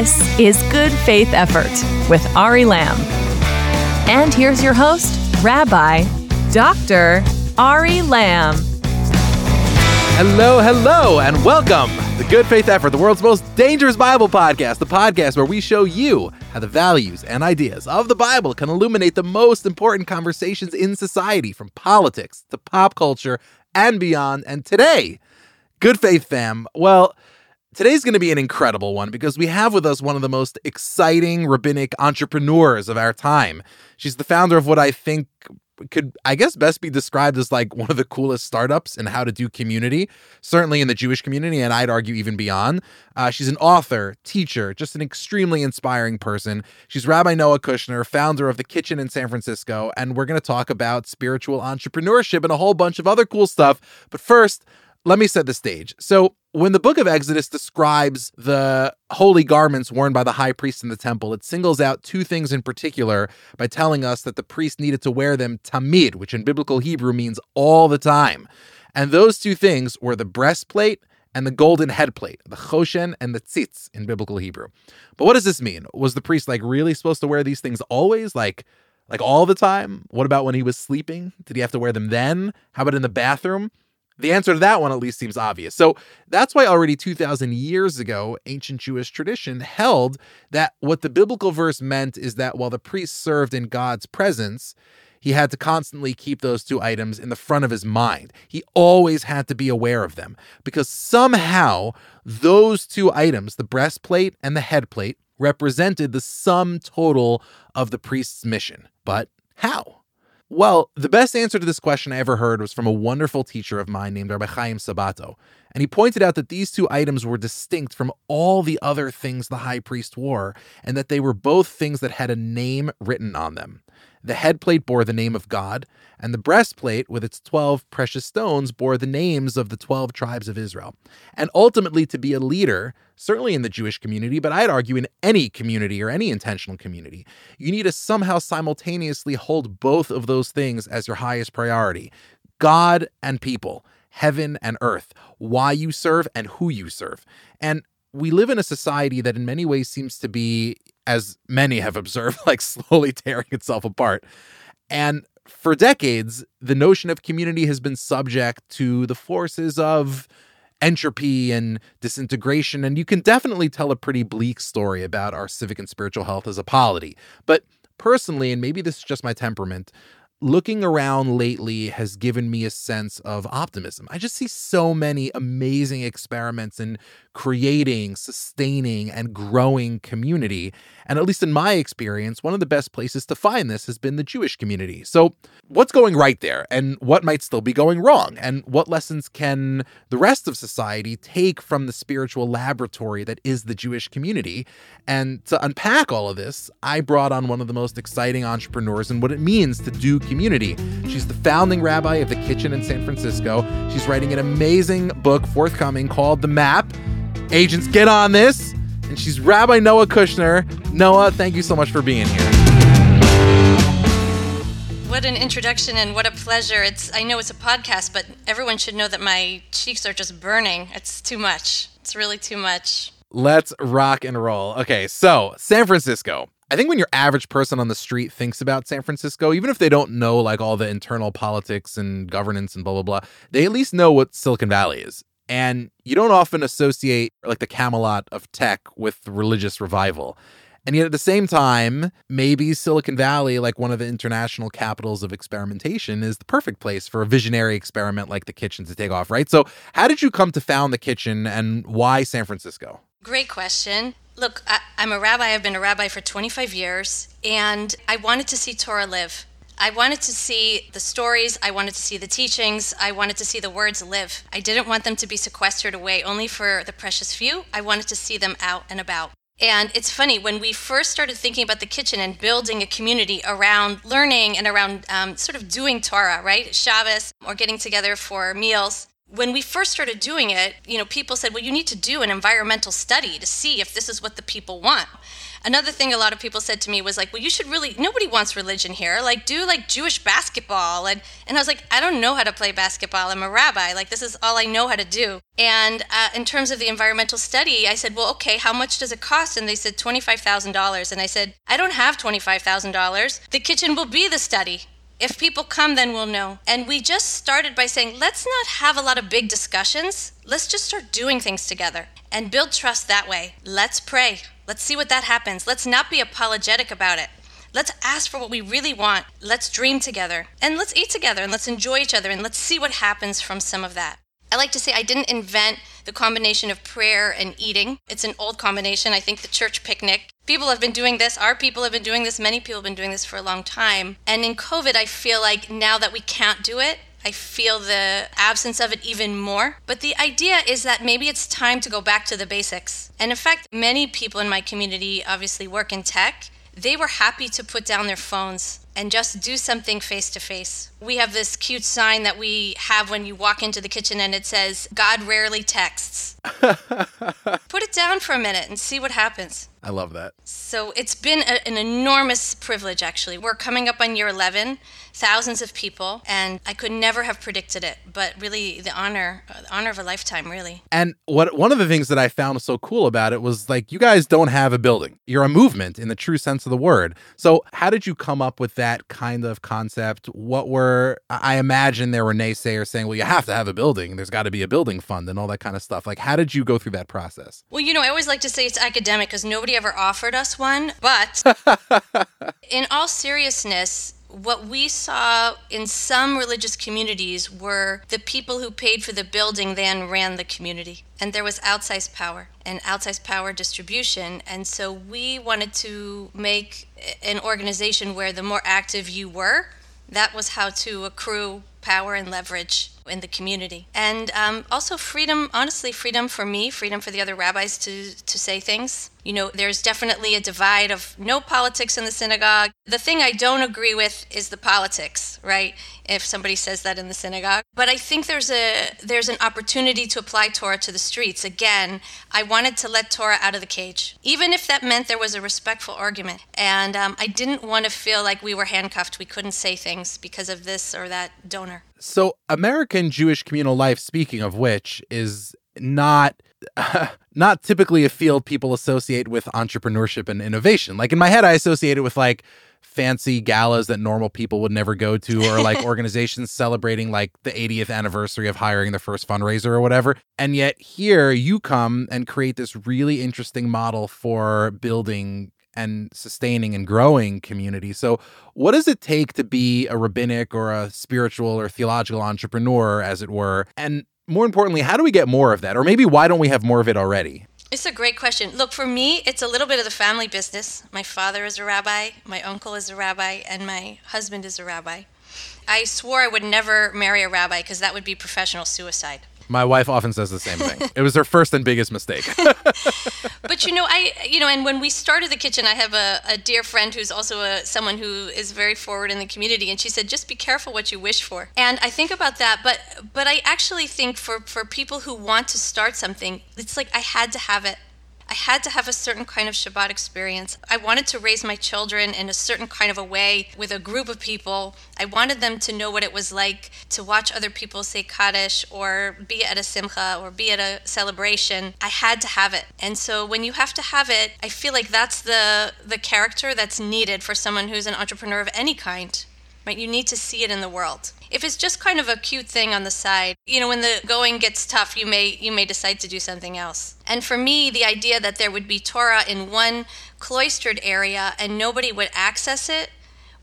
This is Good Faith Effort with Ari Lamm. And here's your host, Rabbi Dr. Ari Lamm. Hello, hello, and welcome to Good Faith Effort, the world's most dangerous Bible podcast, the podcast where we show you how the values and ideas of the Bible can illuminate the most important conversations in society, from politics to pop culture and beyond. And today, Good Faith fam, well, Today's going to be an incredible one because we have with us one of the most exciting rabbinic entrepreneurs of our time. She's the founder of what I think could, I guess, best be described as like one of the coolest startups in how to do community, certainly in the Jewish community, and I'd argue even beyond. Uh, she's an author, teacher, just an extremely inspiring person. She's Rabbi Noa Kushner, founder of The Kitchen in San Francisco, and we're going to talk about spiritual entrepreneurship and a whole bunch of other cool stuff. But first, let me set the stage. So, when the book of Exodus describes the holy garments worn by the high priest in the temple, it singles out two things in particular by telling us that the priest needed to wear them tamid, which in biblical Hebrew means all the time. And those two things were the breastplate and the golden headplate, the choshen and the tzitz in biblical Hebrew. But what does this mean? Was the priest like really supposed to wear these things always? Like like all the time? What about when he was sleeping? Did he have to wear them then? How about in the bathroom? The answer to that one at least seems obvious. So that's why already 2,000 years ago, ancient Jewish tradition held that what the biblical verse meant is that while the priest served in God's presence, he had to constantly keep those two items in the front of his mind. He always had to be aware of them because somehow those two items, the breastplate and the headplate, represented the sum total of the priest's mission. But how? Well, the best answer to this question I ever heard was from a wonderful teacher of mine named Rabbi Chaim Sabato. And he pointed out that these two items were distinct from all the other things the high priest wore, and that they were both things that had a name written on them. The headplate bore the name of God, and the breastplate, with its 12 precious stones, bore the names of the 12 tribes of Israel. And ultimately, to be a leader, certainly in the Jewish community, but I'd argue in any community or any intentional community, you need to somehow simultaneously hold both of those things as your highest priority God and people, heaven and earth, why you serve and who you serve. And we live in a society that in many ways seems to be as many have observed, like slowly tearing itself apart. And for decades, the notion of community has been subject to the forces of entropy and disintegration. And you can definitely tell a pretty bleak story about our civic and spiritual health as a polity. But personally, and maybe this is just my temperament, looking around lately has given me a sense of optimism. I just see so many amazing experiments in creating, sustaining, and growing community. And at least in my experience, one of the best places to find this has been the Jewish community. So, what's going right there, and what might still be going wrong? And what lessons can the rest of society take from the spiritual laboratory that is the Jewish community? And to unpack all of this, I brought on one of the most exciting entrepreneurs and what it means to do community. She's the founding rabbi of the Kitchen in San Francisco. She's writing an amazing book forthcoming called The Map Agents, get on this. And she's Rabbi Noa Kushner. Noa, thank you so much for being here. What an introduction and what a pleasure. It's I know it's a podcast, but everyone should know that my cheeks are just burning. It's too much. It's really too much. Let's rock and roll. Okay, so San Francisco. I think when your average person on the street thinks about San Francisco, even if they don't know like all the internal politics and governance and blah blah blah, they at least know what Silicon Valley is. And you don't often associate like the Camelot of tech with religious revival. And yet at the same time, maybe Silicon Valley, like one of the international capitals of experimentation, is the perfect place for a visionary experiment like the kitchen to take off, right? So, how did you come to found the kitchen and why San Francisco? Great question. Look, I, am a rabbi. I've been a rabbi for 25 years, and I wanted to see Torah live. I wanted to see the stories, I wanted to see the teachings, I wanted to see the words live. I didn't want them to be sequestered away only for the precious few. I wanted to see them out and about. And it's funny, when we first started thinking about the kitchen and building a community around learning and around um, sort of doing Torah, right? Shabbos or getting together for meals. When we first started doing it, you know, people said, well, you need to do an environmental study to see if this is what the people want. Another thing a lot of people said to me was like, "Well, you should really nobody wants religion here. Like do like Jewish basketball." And and I was like, "I don't know how to play basketball. I'm a rabbi. Like this is all I know how to do." And uh, in terms of the environmental study, I said, "Well, okay, how much does it cost?" And they said $25,000. And I said, "I don't have $25,000. The kitchen will be the study." If people come, then we'll know. And we just started by saying, let's not have a lot of big discussions. Let's just start doing things together and build trust that way. Let's pray. Let's see what that happens. Let's not be apologetic about it. Let's ask for what we really want. Let's dream together. And let's eat together and let's enjoy each other and let's see what happens from some of that. I like to say I didn't invent the combination of prayer and eating. It's an old combination. I think the church picnic. People have been doing this. Our people have been doing this. Many people have been doing this for a long time. And in COVID, I feel like now that we can't do it, I feel the absence of it even more. But the idea is that maybe it's time to go back to the basics. And in fact, many people in my community obviously work in tech. They were happy to put down their phones and just do something face to face. We have this cute sign that we have when you walk into the kitchen and it says, God rarely texts. Put it down for a minute and see what happens. I love that. So it's been a, an enormous privilege, actually. We're coming up on year 11, thousands of people, and I could never have predicted it. But really, the honor, the honor of a lifetime, really. And what one of the things that I found so cool about it was like you guys don't have a building. You're a movement in the true sense of the word. So how did you come up with that kind of concept? What were I imagine there were naysayers saying, "Well, you have to have a building. There's got to be a building fund and all that kind of stuff." Like how did you go through that process? Well, you know, I always like to say it's academic because nobody ever offered us one. But in all seriousness, what we saw in some religious communities were the people who paid for the building then ran the community. And there was outsized power and outsized power distribution. And so we wanted to make an organization where the more active you were, that was how to accrue power and leverage in the community. And um, also freedom, honestly, freedom for me, freedom for the other rabbis to, to say things. You know, there's definitely a divide of no politics in the synagogue. The thing I don't agree with is the politics, right? If somebody says that in the synagogue. But I think there's a there's an opportunity to apply Torah to the streets. Again, I wanted to let Torah out of the cage, even if that meant there was a respectful argument. And um, I didn't want to feel like we were handcuffed. We couldn't say things because of this or that donor. So, American Jewish communal life, speaking of which, is not not typically a field people associate with entrepreneurship and innovation. Like in my head, I associate it with like fancy galas that normal people would never go to, or like organizations celebrating like the 80th anniversary of hiring the first fundraiser or whatever. And yet here you come and create this really interesting model for building and sustaining and growing community. So, what does it take to be a rabbinic or a spiritual or theological entrepreneur, as it were? And more importantly, how do we get more of that? Or maybe why don't we have more of it already? It's a great question. Look, for me, it's a little bit of the family business. My father is a rabbi, my uncle is a rabbi, and my husband is a rabbi. I swore I would never marry a rabbi because that would be professional suicide. My wife often says the same thing. it was her first and biggest mistake. but you know, I you know, and when we started the kitchen, I have a, a dear friend who's also a, someone who is very forward in the community, and she said, just be careful what you wish for. And I think about that, but but I actually think for for people who want to start something, it's like I had to have it. I had to have a certain kind of Shabbat experience. I wanted to raise my children in a certain kind of a way with a group of people. I wanted them to know what it was like to watch other people say Kaddish or be at a simcha or be at a celebration. I had to have it. And so when you have to have it, I feel like that's the the character that's needed for someone who's an entrepreneur of any kind. Right? You need to see it in the world if it's just kind of a cute thing on the side you know when the going gets tough you may you may decide to do something else and for me the idea that there would be torah in one cloistered area and nobody would access it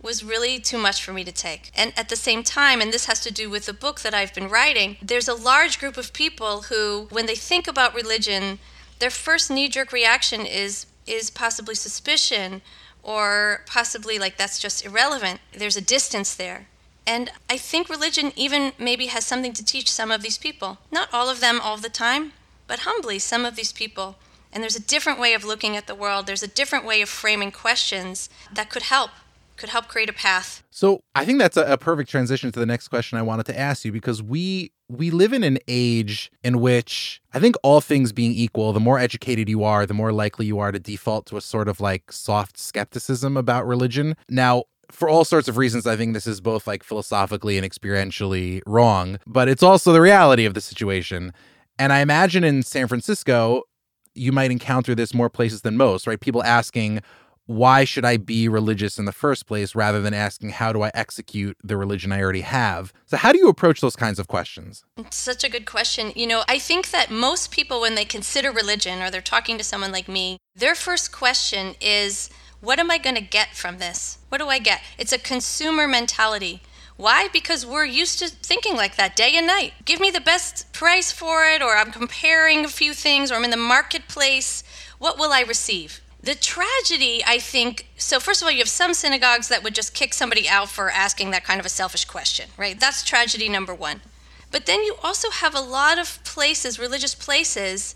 was really too much for me to take. And at the same time, and this has to do with the book that I've been writing, there's a large group of people who, when they think about religion, their first knee jerk reaction is, is possibly suspicion or possibly like that's just irrelevant. There's a distance there. And I think religion even maybe has something to teach some of these people. Not all of them all the time, but humbly, some of these people. And there's a different way of looking at the world, there's a different way of framing questions that could help. could help create a path. So I think that's a, a, perfect transition to the next question I wanted to ask you because we we live in an age in which I think all things being equal, the more educated you are, the more likely you are to default to a sort of like soft skepticism about religion. Now, for all sorts of reasons, I think this is both like philosophically and experientially wrong, but it's also the reality of the situation. And I imagine in San Francisco, you might encounter this more places than most, right? People asking, why should I be religious in the first place rather than asking, how do I execute the religion I already have? So, how do you approach those kinds of questions? It's such a good question. You know, I think that most people, when they consider religion or they're talking to someone like me, their first question is, what am I going to get from this? What do I get? It's a consumer mentality. Why? Because we're used to thinking like that day and night. Give me the best price for it, or I'm comparing a few things, or I'm in the marketplace. What will I receive? The tragedy, I think, so first of all, you have some synagogues that would just kick somebody out for asking that kind of a selfish question, right? That's tragedy number one. But then you also have a lot of places, religious places,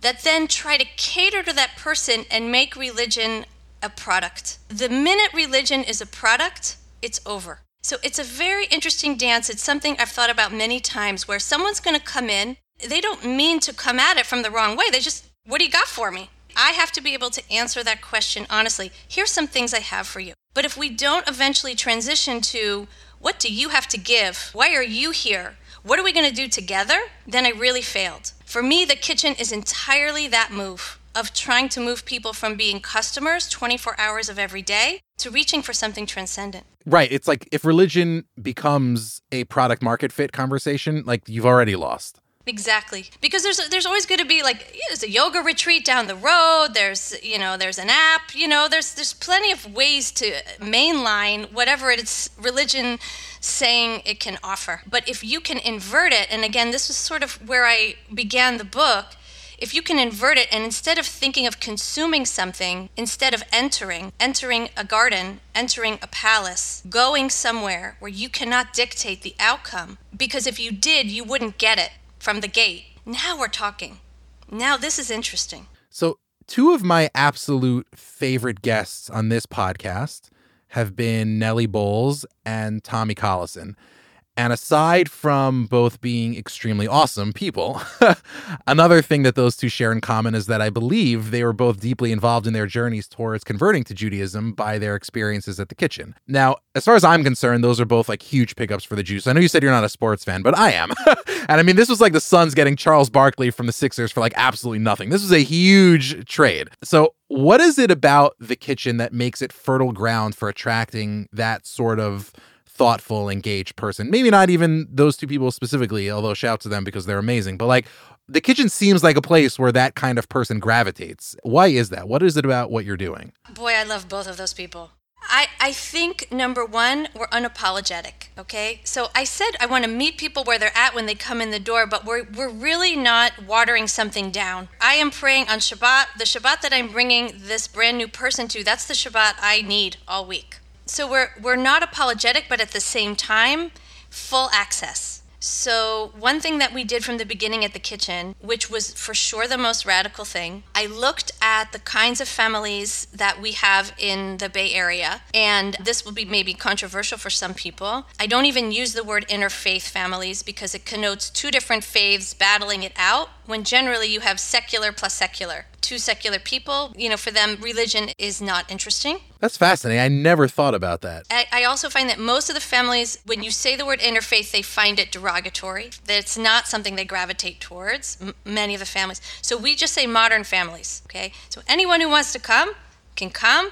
that then try to cater to that person and make religion a product. The minute religion is a product, it's over. So it's a very interesting dance. It's something I've thought about many times where someone's going to come in. They don't mean to come at it from the wrong way. They just, what do you got for me? I have to be able to answer that question honestly. Here's some things I have for you. But if we don't eventually transition to, what do you have to give? Why are you here? What are we going to do together? Then I really failed. For me, the kitchen is entirely that move of trying to move people from being customers 24 hours of every day to reaching for something transcendent. Right. It's like if religion becomes a product market fit conversation, like you've already lost. Exactly, because there's there's always going to be like yeah, there's a yoga retreat down the road. There's you know there's an app. You know there's there's plenty of ways to mainline whatever it's religion saying it can offer. But if you can invert it, and again, this was sort of where I began the book if you can invert it and instead of thinking of consuming something, instead of entering, entering a garden, entering a palace, going somewhere where you cannot dictate the outcome, because if you did, you wouldn't get it from the gate. Now we're talking. Now this is interesting. So, two of my absolute favorite guests on this podcast have been Nellie Bowles and Tommy Collison. And aside from both being extremely awesome people, another thing that those two share in common is that I believe they were both deeply involved in their journeys towards converting to Judaism by their experiences at the kitchen. Now, as far as I'm concerned, those are both like huge pickups for the Jews. I know you said you're not a sports fan, but I am. and I mean, this was like the Suns getting Charles Barkley from the Sixers for like absolutely nothing. This was a huge trade. So, what is it about the kitchen that makes it fertile ground for attracting that sort of thoughtful, engaged person. Maybe not even those two people specifically, although shout to them because they're amazing. But like the kitchen seems like a place where that kind of person gravitates. Why is that? What is it about what you're doing? Boy, I love both of those people. I, I think number one, we're unapologetic. Okay. So I said I want to meet people where they're at when they come in the door, but we're, we're really not watering something down. I am praying on Shabbat. The Shabbat that I'm bringing this brand new person to, that's the Shabbat I need all week so we're we're not apologetic, but at the same time, full access. So, one thing that we did from the beginning at the kitchen, which was for sure the most radical thing, I looked at the kinds of families that we have in the Bay Area. And this will be maybe controversial for some people. I don't even use the word interfaith families because it connotes two different faiths battling it out when generally you have secular plus secular two secular people. You know, for them, religion is not interesting. That's fascinating. I never thought about that. I, I, also find that most of the families, when you say the word interfaith, they find it derogatory. That it's not something they gravitate towards, m- many of the families. So we just say modern families, okay? So anyone who wants to come can come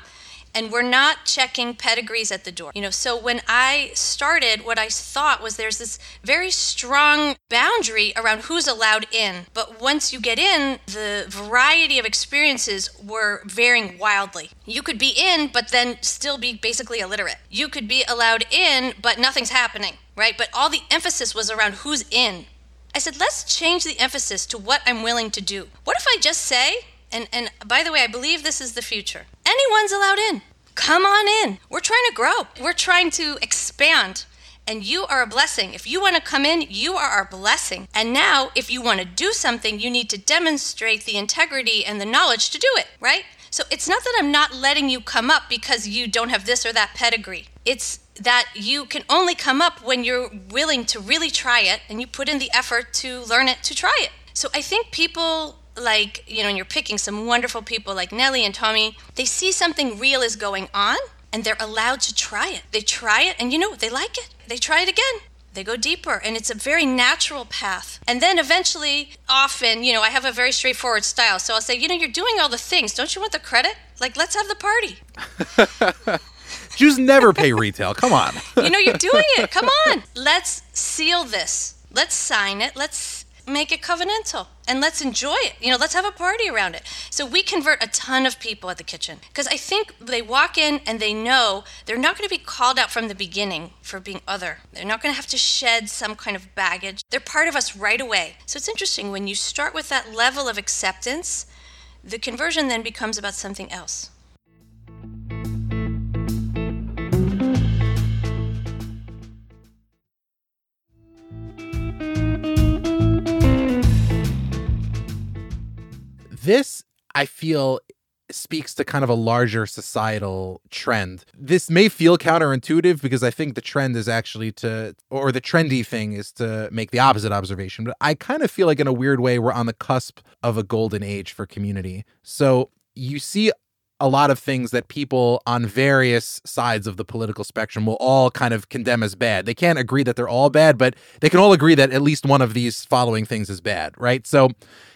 and we're not checking pedigrees at the door. You know, so when I started, what I thought was there's this very strong boundary around who's allowed in. But once you get in, the variety of experiences were varying wildly. You could be in, but then still be basically illiterate. You could be allowed in, but nothing's happening, right? But all the emphasis was around who's in. I said, let's change the emphasis to what I'm willing to do. What if I just say, and, and by the way, I believe this is the future. Anyone's allowed in. Come on in. We're trying to grow, we're trying to expand. And you are a blessing. If you want to come in, you are our blessing. And now, if you want to do something, you need to demonstrate the integrity and the knowledge to do it, right? So it's not that I'm not letting you come up because you don't have this or that pedigree. It's that you can only come up when you're willing to really try it and you put in the effort to learn it, to try it. So I think people like, you know, and you're picking some wonderful people like Nellie and Tommy, they see something real is going on and they're allowed to try it. They try it and you know, they like it. They try it again. They go deeper and it's a very natural path. And then eventually, often, you know, I have a very straightforward style. So I'll say, you know, you're doing all the things. Don't you want the credit? Like, let's have the party. Jews never pay retail. Come on. you know, you're doing it. Come on. Let's seal this. Let's sign it. Let's make it covenantal and let's enjoy it. You know, let's have a party around it. So we convert a ton of people at the kitchen because I think they walk in and they know they're not going to be called out from the beginning for being other. They're not going to have to shed some kind of baggage. They're part of us right away. So it's interesting when you start with that level of acceptance, the conversion then becomes about something else. This, I feel, speaks to kind of a larger societal trend. This may feel counterintuitive because I think the trend is actually to, or the trendy thing is to make the opposite observation. But I kind of feel like, in a weird way, we're on the cusp of a golden age for community. So you see a lot of things that people on various sides of the political spectrum will all kind of condemn as bad. They can't agree that they're all bad, but they can all agree that at least one of these following things is bad, right? So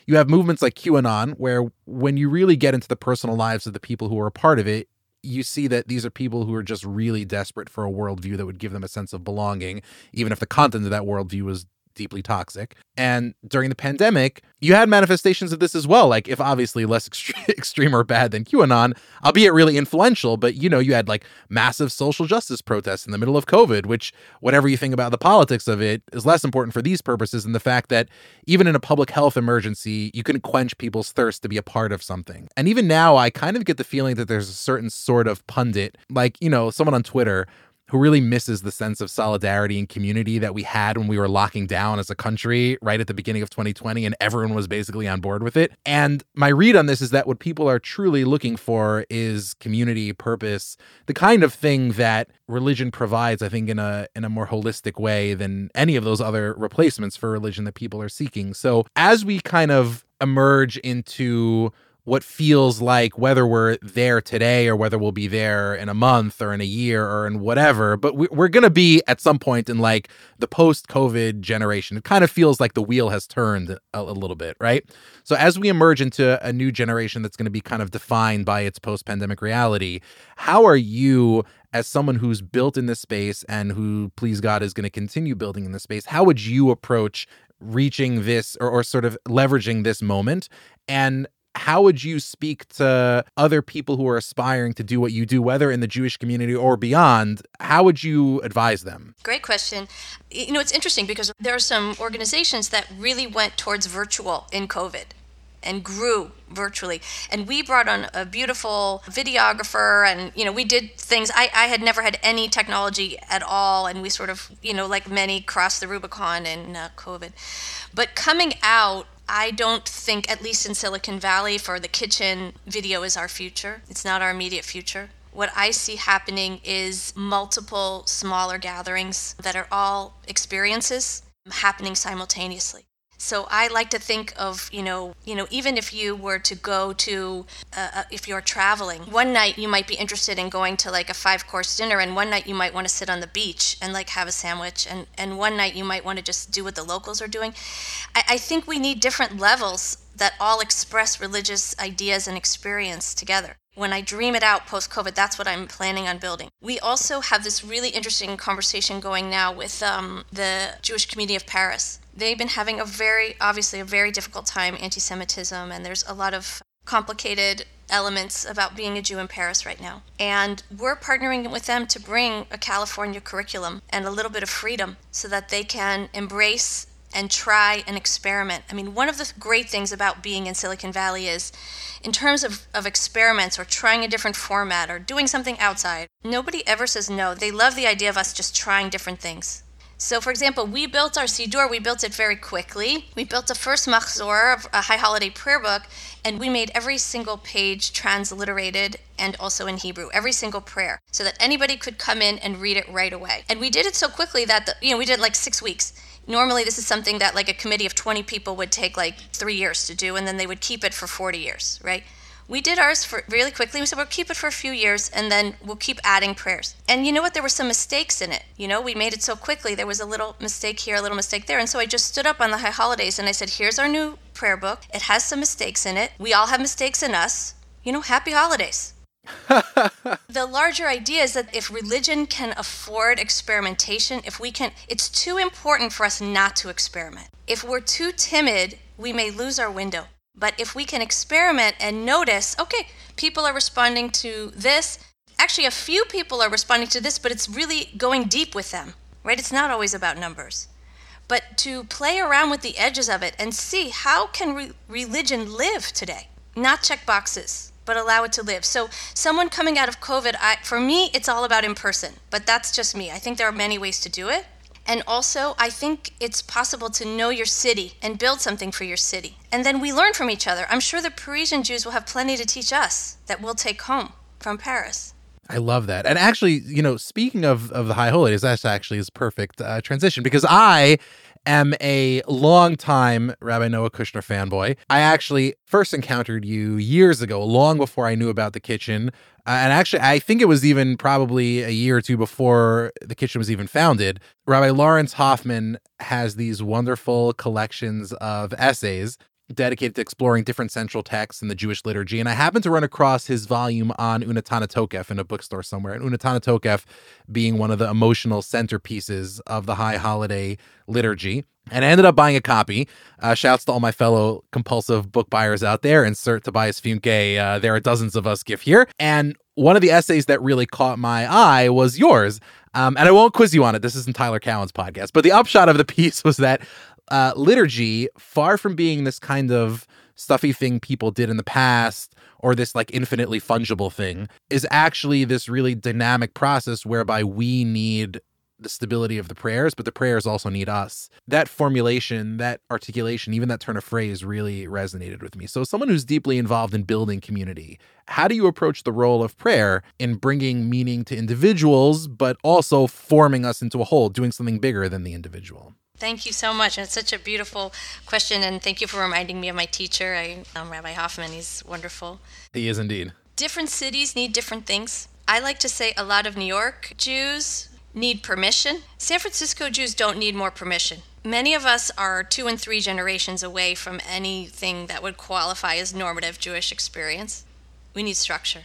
you have movements like QAnon, where when you really get into the personal lives of the people who are a part of it, you see that these are people who are just really desperate for a worldview that would give them a sense of belonging, even if the content of that worldview was deeply toxic. And during the pandemic, you had manifestations of this as well. Like, if obviously less extre- extreme or bad than QAnon, albeit really influential, but you know, you had like massive social justice protests in the middle of COVID, which, whatever you think about the politics of it, is less important for these purposes than the fact that even in a public health emergency, you can quench people's thirst to be a part of something. And even now, I kind of get the feeling that there's a certain sort of pundit, like, you know, someone on Twitter who really misses the sense of solidarity and community that we had when we were locking down as a country right at the beginning of 2020 and everyone was basically on board with it. And my read on this is that what people are truly looking for is community, purpose, the kind of thing that religion provides I think in a in a more holistic way than any of those other replacements for religion that people are seeking. So as we kind of emerge into what feels like whether we're there today or whether we'll be there in a month or in a year or in whatever but we're going to be at some point in like the post covid generation. It kind of feels like the wheel has turned a, little bit right? So as we emerge into a new generation that's going to be kind of defined by its post pandemic reality how are you as someone who's built in this space and who please god is going to continue building in this space how would you approach reaching this or, or sort of leveraging this moment? And how would you speak to other people who are aspiring to do what you do, whether in the Jewish community or beyond? How would you advise them? Great question. You know, it's interesting because there are some organizations that really went towards virtual in COVID and grew virtually and we brought on a beautiful videographer and you know we did things I, I had never had any technology at all and we sort of you know like many crossed the rubicon in uh, covid but coming out I don't think, at least in Silicon Valley, for the kitchen, video is our future. It's not our immediate future. What I see happening is multiple smaller gatherings that are all experiences happening simultaneously. So I like to think of, you know, you know, even if you were to go to, uh, uh, if you're traveling, one night you might be interested in going to like a five course dinner, and one night you might want to sit on the beach and like have a sandwich, and and one night you might want to just do what the locals are doing. I, I think we need different levels that all express religious ideas and experience together. When I dream it out post COVID, that's what I'm planning on building. We also have this really interesting conversation going now with um, the Jewish community of Paris they've been having a very, obviously, a very difficult time anti Semitism, and there's a lot of complicated elements about being a Jew in Paris right now. And we're partnering with them to bring a California curriculum and a little bit of freedom so that they can embrace and try and experiment. I mean, one of the great things about being in Silicon Valley is, in terms of, of experiments or trying a different format or doing something outside, nobody ever says no. They love the idea of us just trying different things. So, for example, we built our Siddur, we built it very quickly. We built the first Machzor, a high holiday prayer book, and we made every single page transliterated and also in Hebrew, every single prayer, so that anybody could come in and read it right away. And we did it so quickly that, the, you know, we did like six weeks. Normally, this is something that like a committee of 20 people would take like three years to do, and then they would keep it for 40 years, right? We did ours for really quickly. We said we'll keep it for a few years and then we'll keep adding prayers. And you know what? There were some mistakes in it. You know, we made it so quickly. There was a little mistake here, a little mistake there. And so I just stood up on the high holidays and I said, here's our new prayer book. It has some mistakes in it. We all have mistakes in us. You know, happy holidays. the larger idea is that if religion can afford experimentation, if we can, it's too important for us not to experiment. If we're too timid, we may lose our window. But if we can experiment and notice, okay, people are responding to this. Actually, a few people are responding to this, but it's really going deep with them, right? It's not always about numbers. But to play around with the edges of it and see how can re- religion live today? Not check boxes, but allow it to live. So, someone coming out of COVID, I, for me, it's all about in person, but that's just me. I think there are many ways to do it. And also, I think it's possible to know your city and build something for your city. And then we learn from each other. I'm sure the Parisian Jews will have plenty to teach us that we'll take home from Paris. I love that. And actually, you know, speaking of, of the high holidays, that's actually is perfect uh, transition because I am a long-time Rabbi Noa Kushner fanboy. I actually first encountered you years ago, long before I knew about the kitchen. Uh, and actually, I think it was even probably a year or two before the kitchen was even founded. Rabbi Lawrence Hoffman has these wonderful collections of essays dedicated to exploring different central texts in the Jewish liturgy. And I happened to run across his volume on Unetanneh Tokef in a bookstore somewhere. And Tokef being one of the emotional centerpieces of the high holiday liturgy. And I ended up buying a copy. Uh, shouts to all my fellow compulsive book buyers out there. Insert Tobias Funke. Uh, there are dozens of us give here. And one of the essays that really caught my eye was yours. Um, and I won't quiz you on it. This isn't Tyler Cowen's podcast. But the upshot of the piece was that uh, liturgy, far from being this kind of stuffy thing people did in the past or this like infinitely fungible thing, is actually this really dynamic process whereby we need the stability of the prayers, but the prayers also need us. That formulation, that articulation, even that turn of phrase really resonated with me. So, someone who's deeply involved in building community, how do you approach the role of prayer in bringing meaning to individuals, but also forming us into a whole, doing something bigger than the individual? Thank you so much. And it's such a beautiful question. And thank you for reminding me of my teacher. I, um, Rabbi Hoffman. He's wonderful. He is indeed. Different cities need different things. I like to say a lot of New York Jews need permission. San Francisco Jews don't need more permission. Many of us are two and three generations away from anything that would qualify as normative Jewish experience. We need structure.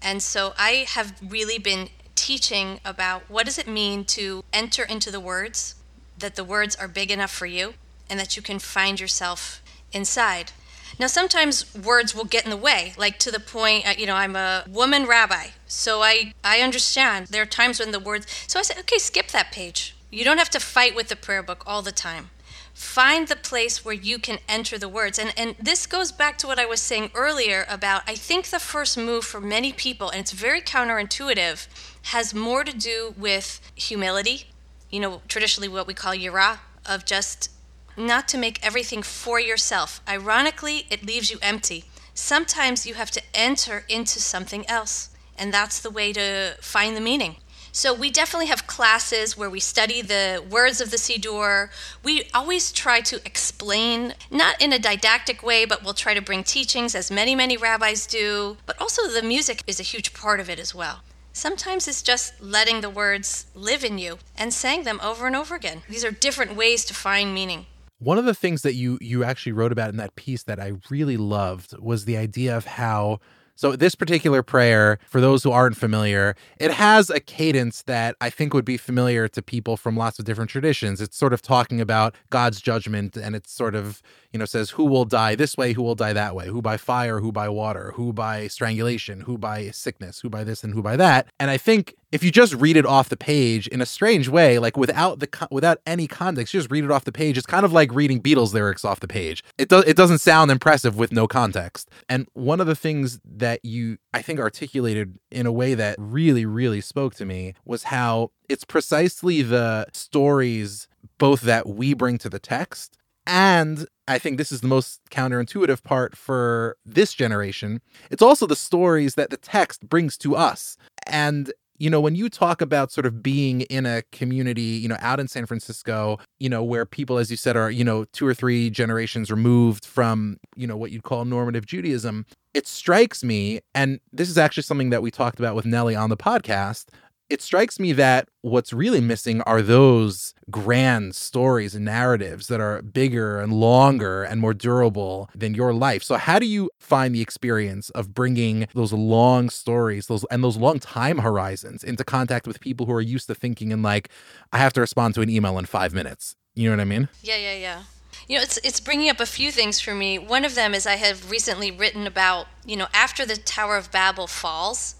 And so I have really been teaching about what does it mean to enter into the words that the words are big enough for you and that you can find yourself inside. Now, sometimes words will get in the way, like to the point, uh, you know, I'm a woman rabbi, so I, I understand. There are times when the words, so I said, okay, skip that page. You don't have to fight with the prayer book all the time. Find the place where you can enter the words. And, and this goes back to what I was saying earlier about I think the first move for many people, and it's very counterintuitive, has more to do with humility you know, traditionally what we call yira, of just not to make everything for yourself. Ironically, it leaves you empty. Sometimes you have to enter into something else, and that's the way to find the meaning. So we definitely have classes where we study the words of the Siddur. We always try to explain, not in a didactic way, but we'll try to bring teachings, as many, many rabbis do. But also the music is a huge part of it as well. Sometimes it's just letting the words live in you and saying them over and over again. These are different ways to find meaning. One of the things that you you actually wrote about in that piece that I really loved was the idea of how so, this particular prayer, for those who aren't familiar, it has a cadence that I think would be familiar to people from lots of different traditions. It's sort of talking about God's judgment, and it's sort of, you know, says who will die this way, who will die that way, who by fire, who by water, who by strangulation, who by sickness, who by this, and who by that. And I think if you just read it off the page in a strange way, like without the without any context, you just read it off the page. It's kind of like reading Beatles lyrics off the page. It does it doesn't sound impressive with no context. And one of the things that you I think articulated in a way that really really spoke to me was how it's precisely the stories both that we bring to the text and I think this is the most counterintuitive part for this generation. It's also the stories that the text brings to us. And you know, when you talk about sort of being in a community, you know, out in San Francisco, you know, where people, as you said, are, you know, two or three generations removed from, you know, what you'd call normative Judaism, it strikes me, and this is actually something that we talked about with Nellie on the podcast, it strikes me that what's really missing are those grand stories and narratives that are bigger and longer and more durable than your life. So how do you find the experience of bringing those long stories, those and those long time horizons into contact with people who are used to thinking in like I have to respond to an email in 5 minutes. You know what I mean? Yeah, yeah, yeah. You know, it's it's bringing up a few things for me. One of them is I have recently written about, you know, after the Tower of Babel falls,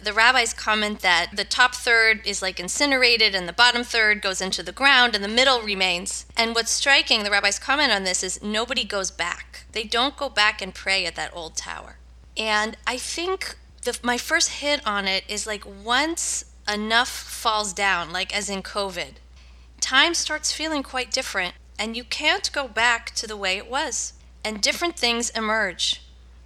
the rabbis comment that the top third is like incinerated and the bottom third goes into the ground and the middle remains. And what's striking, the rabbis comment on this, is nobody goes back. They don't go back and pray at that old tower. And I think the, my first hit on it is like once enough falls down, like as in COVID, time starts feeling quite different and you can't go back to the way it was. And different things emerge,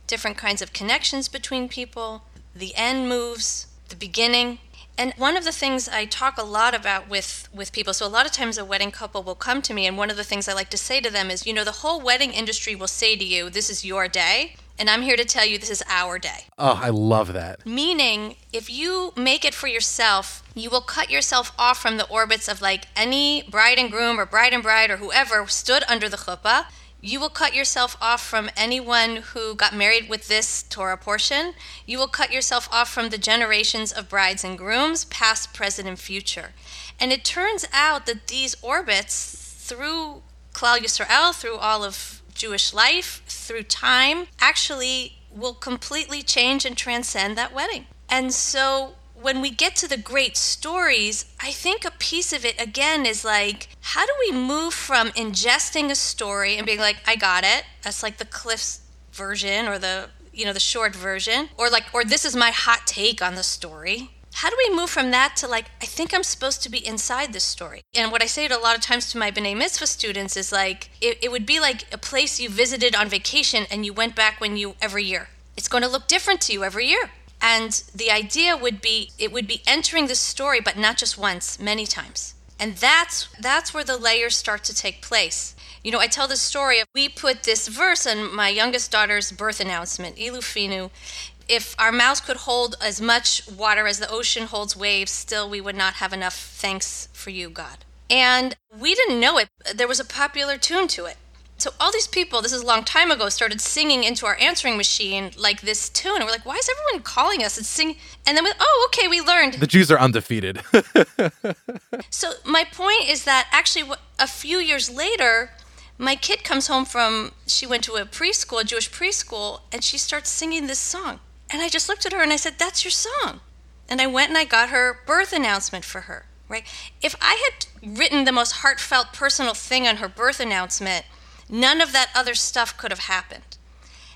different kinds of connections between people the end moves, the beginning. And one of the things I talk a lot about with, with people, so a lot of times a wedding couple will come to me, and one of the things I like to say to them is, you know, the whole wedding industry will say to you, this is your day, and I'm here to tell you this is our day. Oh, I love that. Meaning, if you make it for yourself, you will cut yourself off from the orbits of like any bride and groom or bride and bride or whoever stood under the chuppah you will cut yourself off from anyone who got married with this Torah portion. You will cut yourself off from the generations of brides and grooms, past, present, and future. And it turns out that these orbits, through Klal Yisrael, through all of Jewish life, through time, actually will completely change and transcend that wedding. And so when we get to the great stories, I think a piece of it again is like, how do we move from ingesting a story and being like, I got it? That's like the Cliff's version or the you know the short version or like or this is my hot take on the story? How do we move from that to like i think i'm supposed to be inside this story? And what i say to a lot of times to my b'nai mitzvah students is like it, it would be like a place you visited on vacation and you went back when you every year. It's going to look different to you every year and the idea would be it would be entering the story, but not just once, many times. And that's that's where the layers start to take place. You know, I tell the story. We put this verse in my youngest daughter's birth announcement, Ilufinu. If our mouths could hold as much water as the ocean holds waves, still we would not have enough thanks for you, God. And we didn't know it. There was a popular tune to it. So all these people, this is a long time ago, started singing into our answering machine like this tune. And we're like, why is everyone calling us and sing? And then we, oh, okay, we learned. The Jews are undefeated. so my point is that actually, a few years later, my kid comes home from, she went to a preschool, a Jewish preschool, and she starts singing this song. And I just looked at her and I said, that's your song. And I went and I got her birth announcement for her, right? If I had written the most heartfelt personal thing on her birth announcement, None of that other stuff could have happened.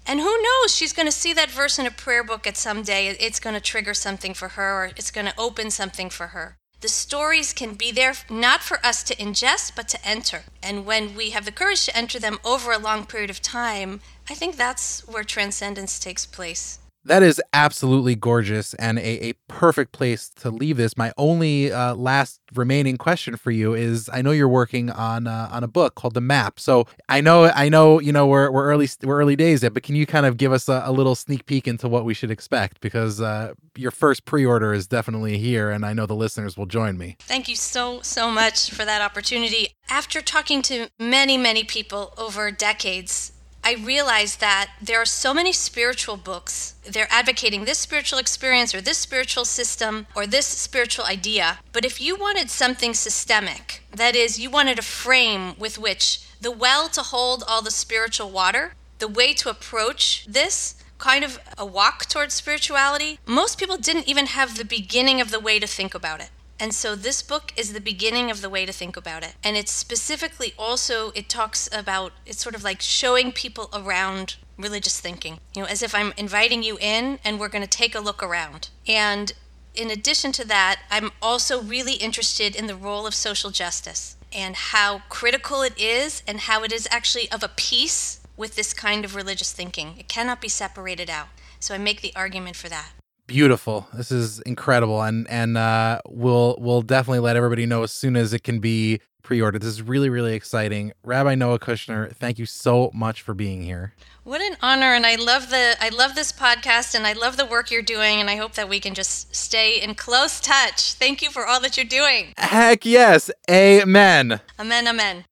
And who knows, she's going to see that verse in a prayer book at some day. It's going to trigger something for her or it's going to open something for her. The stories can be there not for us to ingest, but to enter. And when we have the courage to enter them over a long period of time, I think that's where transcendence takes place. That is absolutely gorgeous and a, a perfect place to leave this. My only uh, last remaining question for you is: I know you're working on uh, on a book called The Map. So I know I know you know we're we're early we're early days yet, but can you kind of give us a, a little sneak peek into what we should expect? Because uh, your first pre-order is definitely here, and I know the listeners will join me. Thank you so so much for that opportunity. After talking to many many people over decades I realized that there are so many spiritual books. They're advocating this spiritual experience or this spiritual system or this spiritual idea. But if you wanted something systemic, that is, you wanted a frame with which the well to hold all the spiritual water, the way to approach this kind of a walk towards spirituality, most people didn't even have the beginning of the way to think about it. And so this book is the beginning of the way to think about it. And it's specifically also, it talks about, it's sort of like showing people around religious thinking, you know, as if I'm inviting you in and we're going to take a look around. And in addition to that, I'm also really interested in the role of social justice and how critical it is and how it is actually of a piece with this kind of religious thinking. It cannot be separated out. So I make the argument for that beautiful. This is incredible, and and uh, we'll we'll definitely let everybody know as soon as it can be pre-ordered. This is really really exciting. Rabbi Noa Kushner, thank you so much for being here. What an honor, and I love the I love this podcast, and I love the work you're doing, and I hope that we can just stay in close touch. Thank you for all that you're doing. Heck yes, amen. Amen, amen.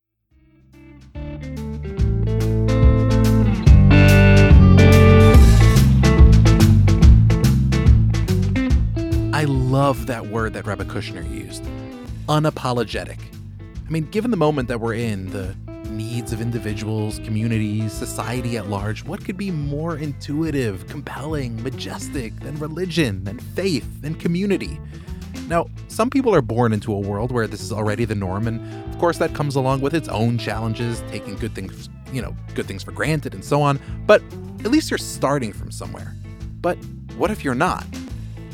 I love that word that Rabbi Kushner used unapologetic. I mean, given the moment that we're in, the needs of individuals, communities, society at large, what could be more intuitive, compelling, majestic than religion, than faith, than community? Now, some people are born into a world where this is already the norm, and of course that comes along with its own challenges, taking good things, you know, good things for granted and so on, but at least you're starting from somewhere. But what if you're not?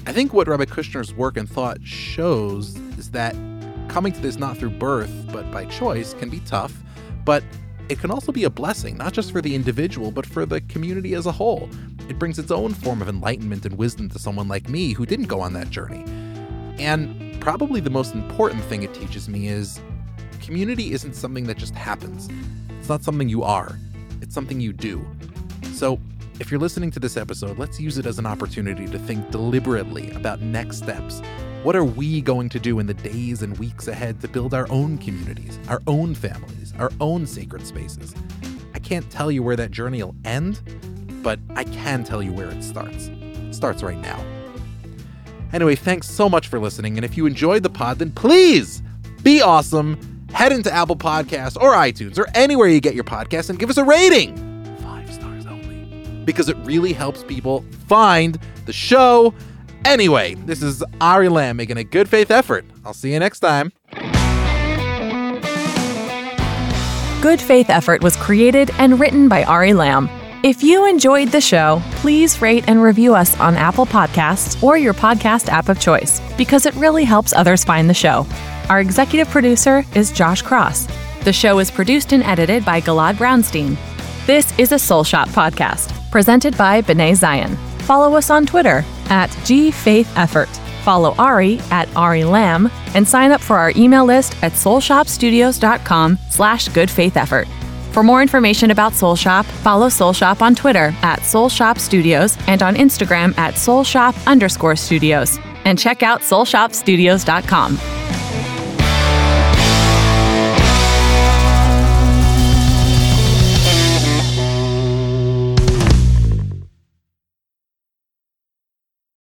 I think what Rabbi Kushner's work and thought shows is that coming to this not through birth, but by choice can be tough, but it can also be a blessing, not just for the individual, but for the community as a whole. It brings its own form of enlightenment and wisdom to someone like me who didn't go on that journey. And probably the most important thing it teaches me is community isn't something that just happens. It's not something you are, it's something you do. So if you're listening to this episode, let's use it as an opportunity to think deliberately about next steps. What are we going to do in the days and weeks ahead to build our own communities, our own families, our own sacred spaces? I can't tell you where that journey will end, but I can tell you where it starts. It starts right now. Anyway, thanks so much for listening. And if you enjoyed the pod, then please be awesome. Head into Apple Podcasts or iTunes or anywhere you get your podcasts and give us a rating because it really helps people find the show. Anyway, this is Ari Lamm making a good faith effort. I'll see you next time. Good Faith Effort was created and written by Ari Lamm. If you enjoyed the show, please rate and review us on Apple Podcasts or your podcast app of choice because it really helps others find the show. Our executive producer is Josh Cross. The show is produced and edited by Galad Brownstein. This is a Soul Shop podcast presented by B'nai Zion. Follow us on Twitter at GFaithEffort. Follow Ari at Ari Lamm and sign up for our email list at soulshopstudios.com slash goodfaitheffort. For more information about Soul Shop, follow Soul Shop on Twitter at Soul Shop Studios and on Instagram at soulshop underscore studios. And check out soulshopstudios.com.